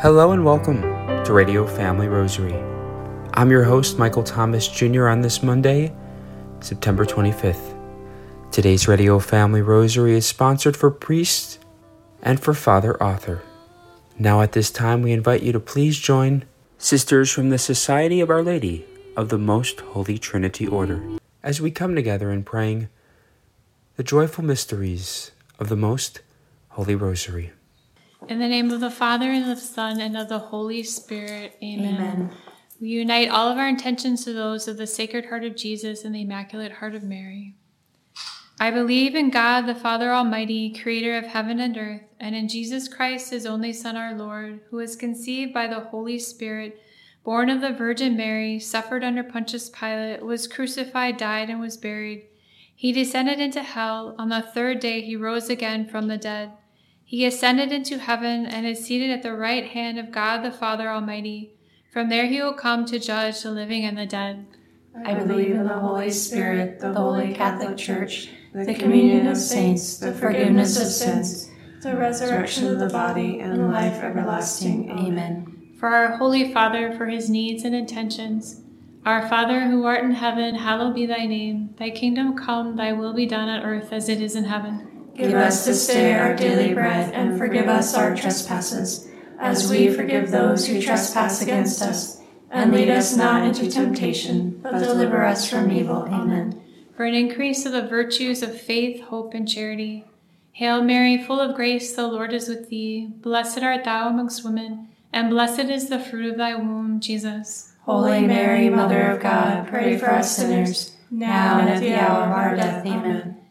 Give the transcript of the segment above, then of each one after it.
Hello and welcome to Radio Family Rosary. I'm your host, Michael Thomas Jr., on this Monday, September 25th. Today's Radio Family Rosary is sponsored for priests and for Father Arthur. Now, at this time, we invite you to please join sisters from the Society of Our Lady of the Most Holy Trinity Order as we come together in praying the joyful mysteries of the Most Holy Rosary. In the name of the Father, and of the Son, and of the Holy Spirit. Amen. Amen. We unite all of our intentions to those of the Sacred Heart of Jesus and the Immaculate Heart of Mary. I believe in God, the Father Almighty, creator of heaven and earth, and in Jesus Christ, his only Son, our Lord, who was conceived by the Holy Spirit, born of the Virgin Mary, suffered under Pontius Pilate, was crucified, died, and was buried. He descended into hell. On the third day, he rose again from the dead. He ascended into heaven and is seated at the right hand of God the Father Almighty. From there he will come to judge the living and the dead. I believe in the Holy Spirit, the Holy Catholic Church, the communion of saints, the forgiveness of sins, the resurrection of the body, and life everlasting. Amen. For our Holy Father, for his needs and intentions, our Father who art in heaven, hallowed be thy name. Thy kingdom come, thy will be done on earth as it is in heaven. Give us this day our daily bread, and forgive us our trespasses, as we forgive those who trespass against us. And lead us not into temptation, but deliver us from evil. Amen. For an increase of the virtues of faith, hope, and charity. Hail Mary, full of grace, the Lord is with thee. Blessed art thou amongst women, and blessed is the fruit of thy womb, Jesus. Holy Mary, Mother of God, pray for us sinners, now and at the hour of our death. Amen.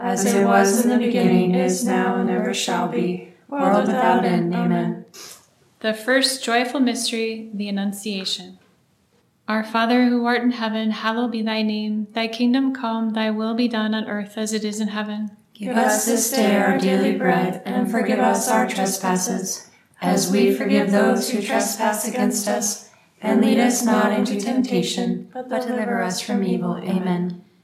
as it was in the beginning, is now, and ever shall be, world without end. Amen. The first joyful mystery, the Annunciation. Our Father who art in heaven, hallowed be thy name. Thy kingdom come, thy will be done on earth as it is in heaven. Give us this day our daily bread, and forgive us our trespasses, as we forgive those who trespass against us. And lead us not into temptation, but deliver us from evil. Amen.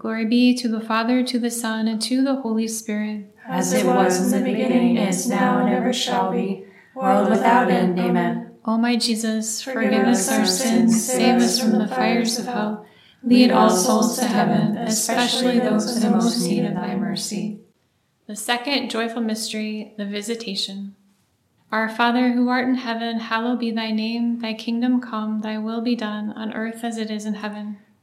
Glory be to the Father, to the Son, and to the Holy Spirit. As it was in the beginning, is now, and ever shall be, world without end. Amen. O my Jesus, forgive us our sins, save us from the fires of hell. Lead all souls to heaven, especially those in most need of thy mercy. The second joyful mystery, the Visitation. Our Father who art in heaven, hallowed be thy name. Thy kingdom come, thy will be done, on earth as it is in heaven.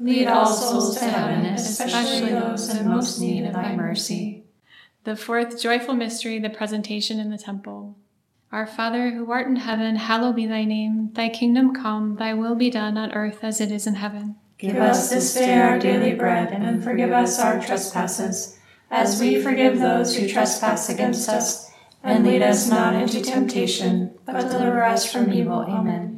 Lead all souls to heaven, especially those in most need of thy mercy. The fourth joyful mystery, the presentation in the temple. Our Father, who art in heaven, hallowed be thy name. Thy kingdom come, thy will be done on earth as it is in heaven. Give us this day our daily bread, and forgive us our trespasses, as we forgive those who trespass against us. And lead us not into temptation, but deliver us from evil. Amen.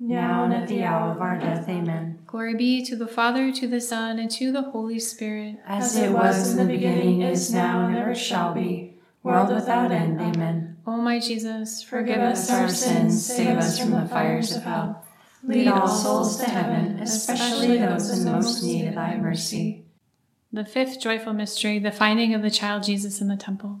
now and at the hour of our death. Amen. Glory be to the Father, to the Son, and to the Holy Spirit. As it was in the beginning, is now, and ever shall be, world without end. Amen. O my Jesus, Forgive us our sins, save us from the fires of hell. Lead all souls to heaven, especially those in most need of thy mercy. The fifth joyful mystery, the finding of the child Jesus in the temple.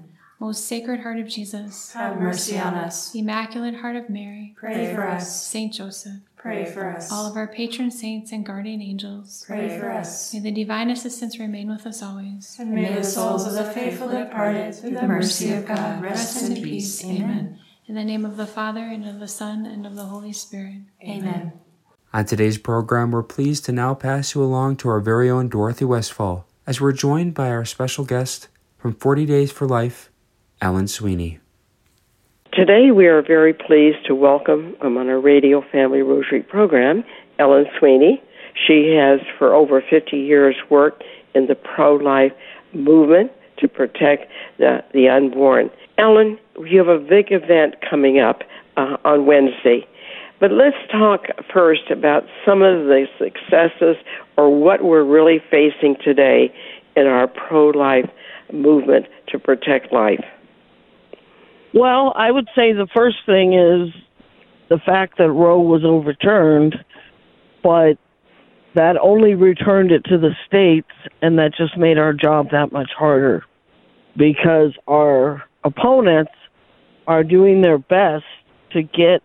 Most Sacred Heart of Jesus, Have mercy on us. Immaculate Heart of Mary, Pray for us. Saint Joseph, Pray for us. all of our patron saints and guardian angels, Pray for us. may the divine assistance remain with us always. And may the souls of the faithful departed, through the mercy of God, rest in peace. Amen. In the name of the Father, and of the Son, and of the Holy Spirit. Amen. On today's program, we're pleased to now pass you along to our very own Dorothy Westfall as we're joined by our special guest from 40 Days for Life, Ellen Sweeney. Today, we are very pleased to welcome um, on our Radio Family Rosary program Ellen Sweeney. She has, for over 50 years, worked in the pro life movement to protect the, the unborn. Ellen, you have a big event coming up uh, on Wednesday. But let's talk first about some of the successes or what we're really facing today in our pro life movement to protect life. Well, I would say the first thing is the fact that Roe was overturned, but that only returned it to the states, and that just made our job that much harder because our opponents are doing their best to get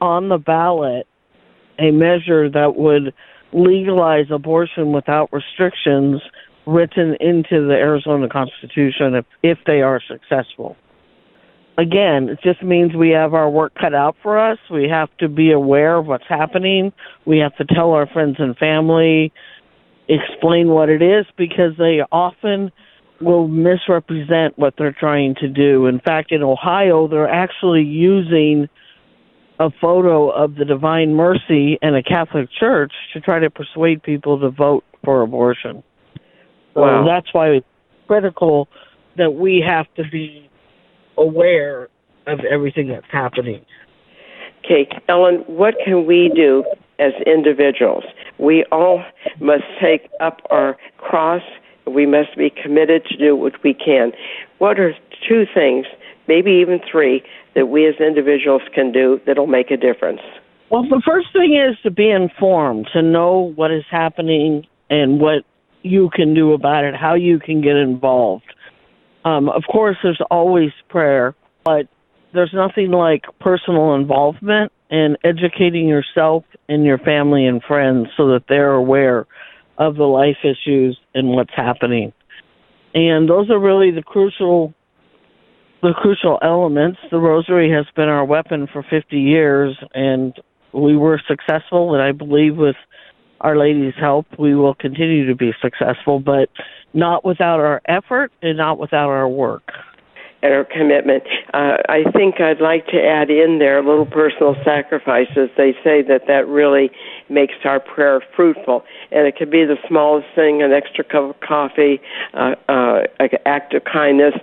on the ballot a measure that would legalize abortion without restrictions written into the Arizona Constitution if, if they are successful again, it just means we have our work cut out for us. We have to be aware of what's happening. We have to tell our friends and family, explain what it is, because they often will misrepresent what they're trying to do. In fact, in Ohio, they're actually using a photo of the Divine Mercy and a Catholic church to try to persuade people to vote for abortion. So Wow. that's why it's critical that we have to be aware of everything that's happening. Okay, Ellen, what can we do as individuals? We all must take up our cross. We must be committed to do what we can. What are two things, maybe even three, that we as individuals can do that'll make a difference? Well, the first thing is to be informed, to know what is happening and what you can do about it, how you can get involved. Um, of course, there's always prayer, but there's nothing like personal involvement and educating yourself and your family and friends so that they're aware of the life issues and what's happening. And those are really the crucial the crucial elements. The rosary has been our weapon for 50 years and we were successful and I believe with our Lady's help we will continue to be successful, but not without our effort and not without our work and our commitment. Uh, I think I'd like to add in there a little personal sacrifices. They say that that really makes our prayer fruitful, and it could be the smallest thing: an extra cup of coffee, uh, uh, an act of kindness.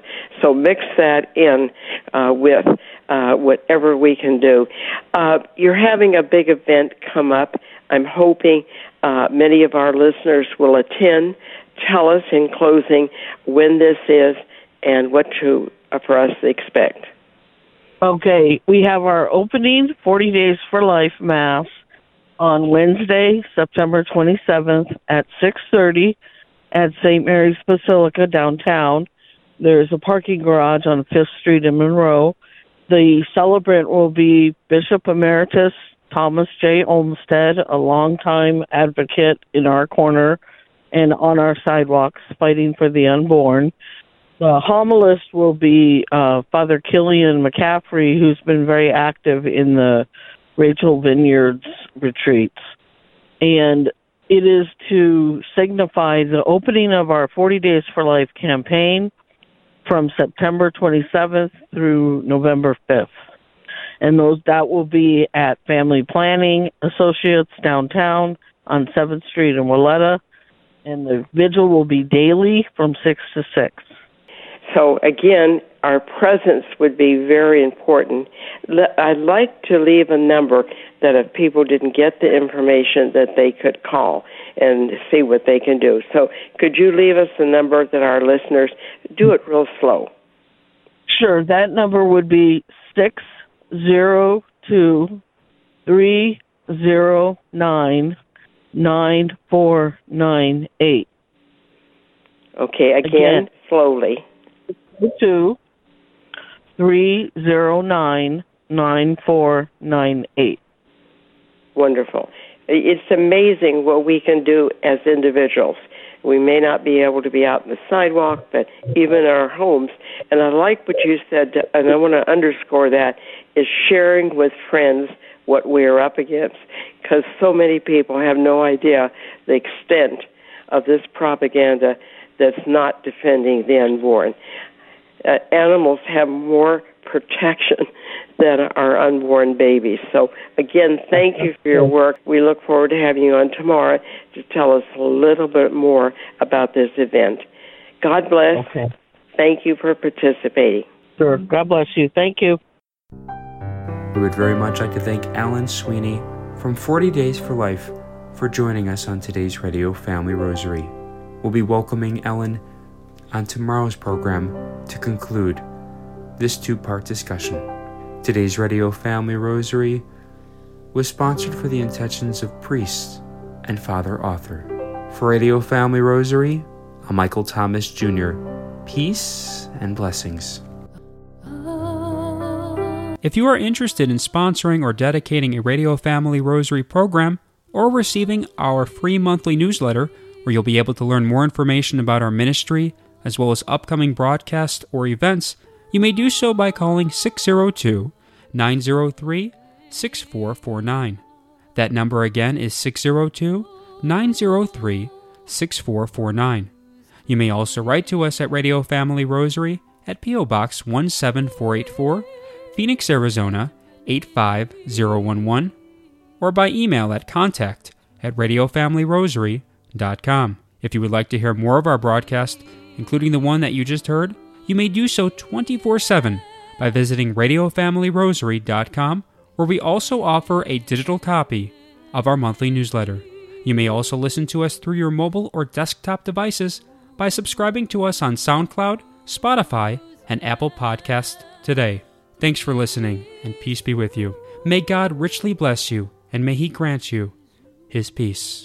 So mix that in uh, with uh, whatever we can do. Uh, you're having a big event come up. I'm hoping uh, many of our listeners will attend. Tell us in closing when this is and what to for us to expect. Okay, we have our opening 40 Days for Life Mass on Wednesday, September 27th at 6:30 at St. Mary's Basilica downtown. There's a parking garage on 5th Street in Monroe. The celebrant will be Bishop Emeritus Thomas J. Olmsted, a longtime advocate in our corner and on our sidewalks fighting for the unborn. The homilist will be uh, Father Killian McCaffrey, who's been very active in the Rachel Vineyards retreats. And it is to signify the opening of our 40 Days for Life campaign from September 27th through November 5th. And those that will be at Family Planning Associates downtown on 7th Street in Wayzata. And the vigil will be daily from 6 to 6. So again, our presence would be very important. I'd like to leave a number that if people didn't get the information that they could call and see what they can do. So could you leave us a number that our listeners do it real slow? Sure, that number would be six zero two three zero nine nine four nine eight. Okay, again, again slowly two three zero nine nine four nine eight. Wonderful. It's amazing what we can do as individuals. We may not be able to be out in the sidewalk, but even in our homes. And I like what you said, and I want to underscore that, is sharing with friends what we are up against. Because so many people have no idea the extent of this propaganda that's not defending the unborn uh, animals have more protection than our unborn babies. So, again, thank you for your work. We look forward to having you on tomorrow to tell us a little bit more about this event. God bless. Okay. Thank you for participating. Sure. God bless you. Thank you. We would very much like to thank Ellen Sweeney from 40 Days for Life for joining us on today's Radio Family Rosary. We'll be welcoming Ellen on tomorrow's program to conclude this two part discussion. Today's Radio Family Rosary was sponsored for the intentions of priests and Father Arthur. For Radio Family Rosary, I'm Michael Thomas Jr. Peace and blessings. If you are interested in sponsoring or dedicating a Radio Family Rosary program or receiving our free monthly newsletter, where you'll be able to learn more information about our ministry as well as upcoming broadcasts or events, you may do so by calling 602 903 6449. That number again is 602 903 6449. You may also write to us at Radio Family Rosary at P.O. Box 17484, Phoenix, Arizona 85011, or by email at contact at radiofamilyrosary.com. If you would like to hear more of our broadcast, including the one that you just heard, you may do so 24 7 by visiting RadioFamilyRosary.com, where we also offer a digital copy of our monthly newsletter. You may also listen to us through your mobile or desktop devices by subscribing to us on SoundCloud, Spotify, and Apple Podcast today. Thanks for listening, and peace be with you. May God richly bless you, and may He grant you His peace.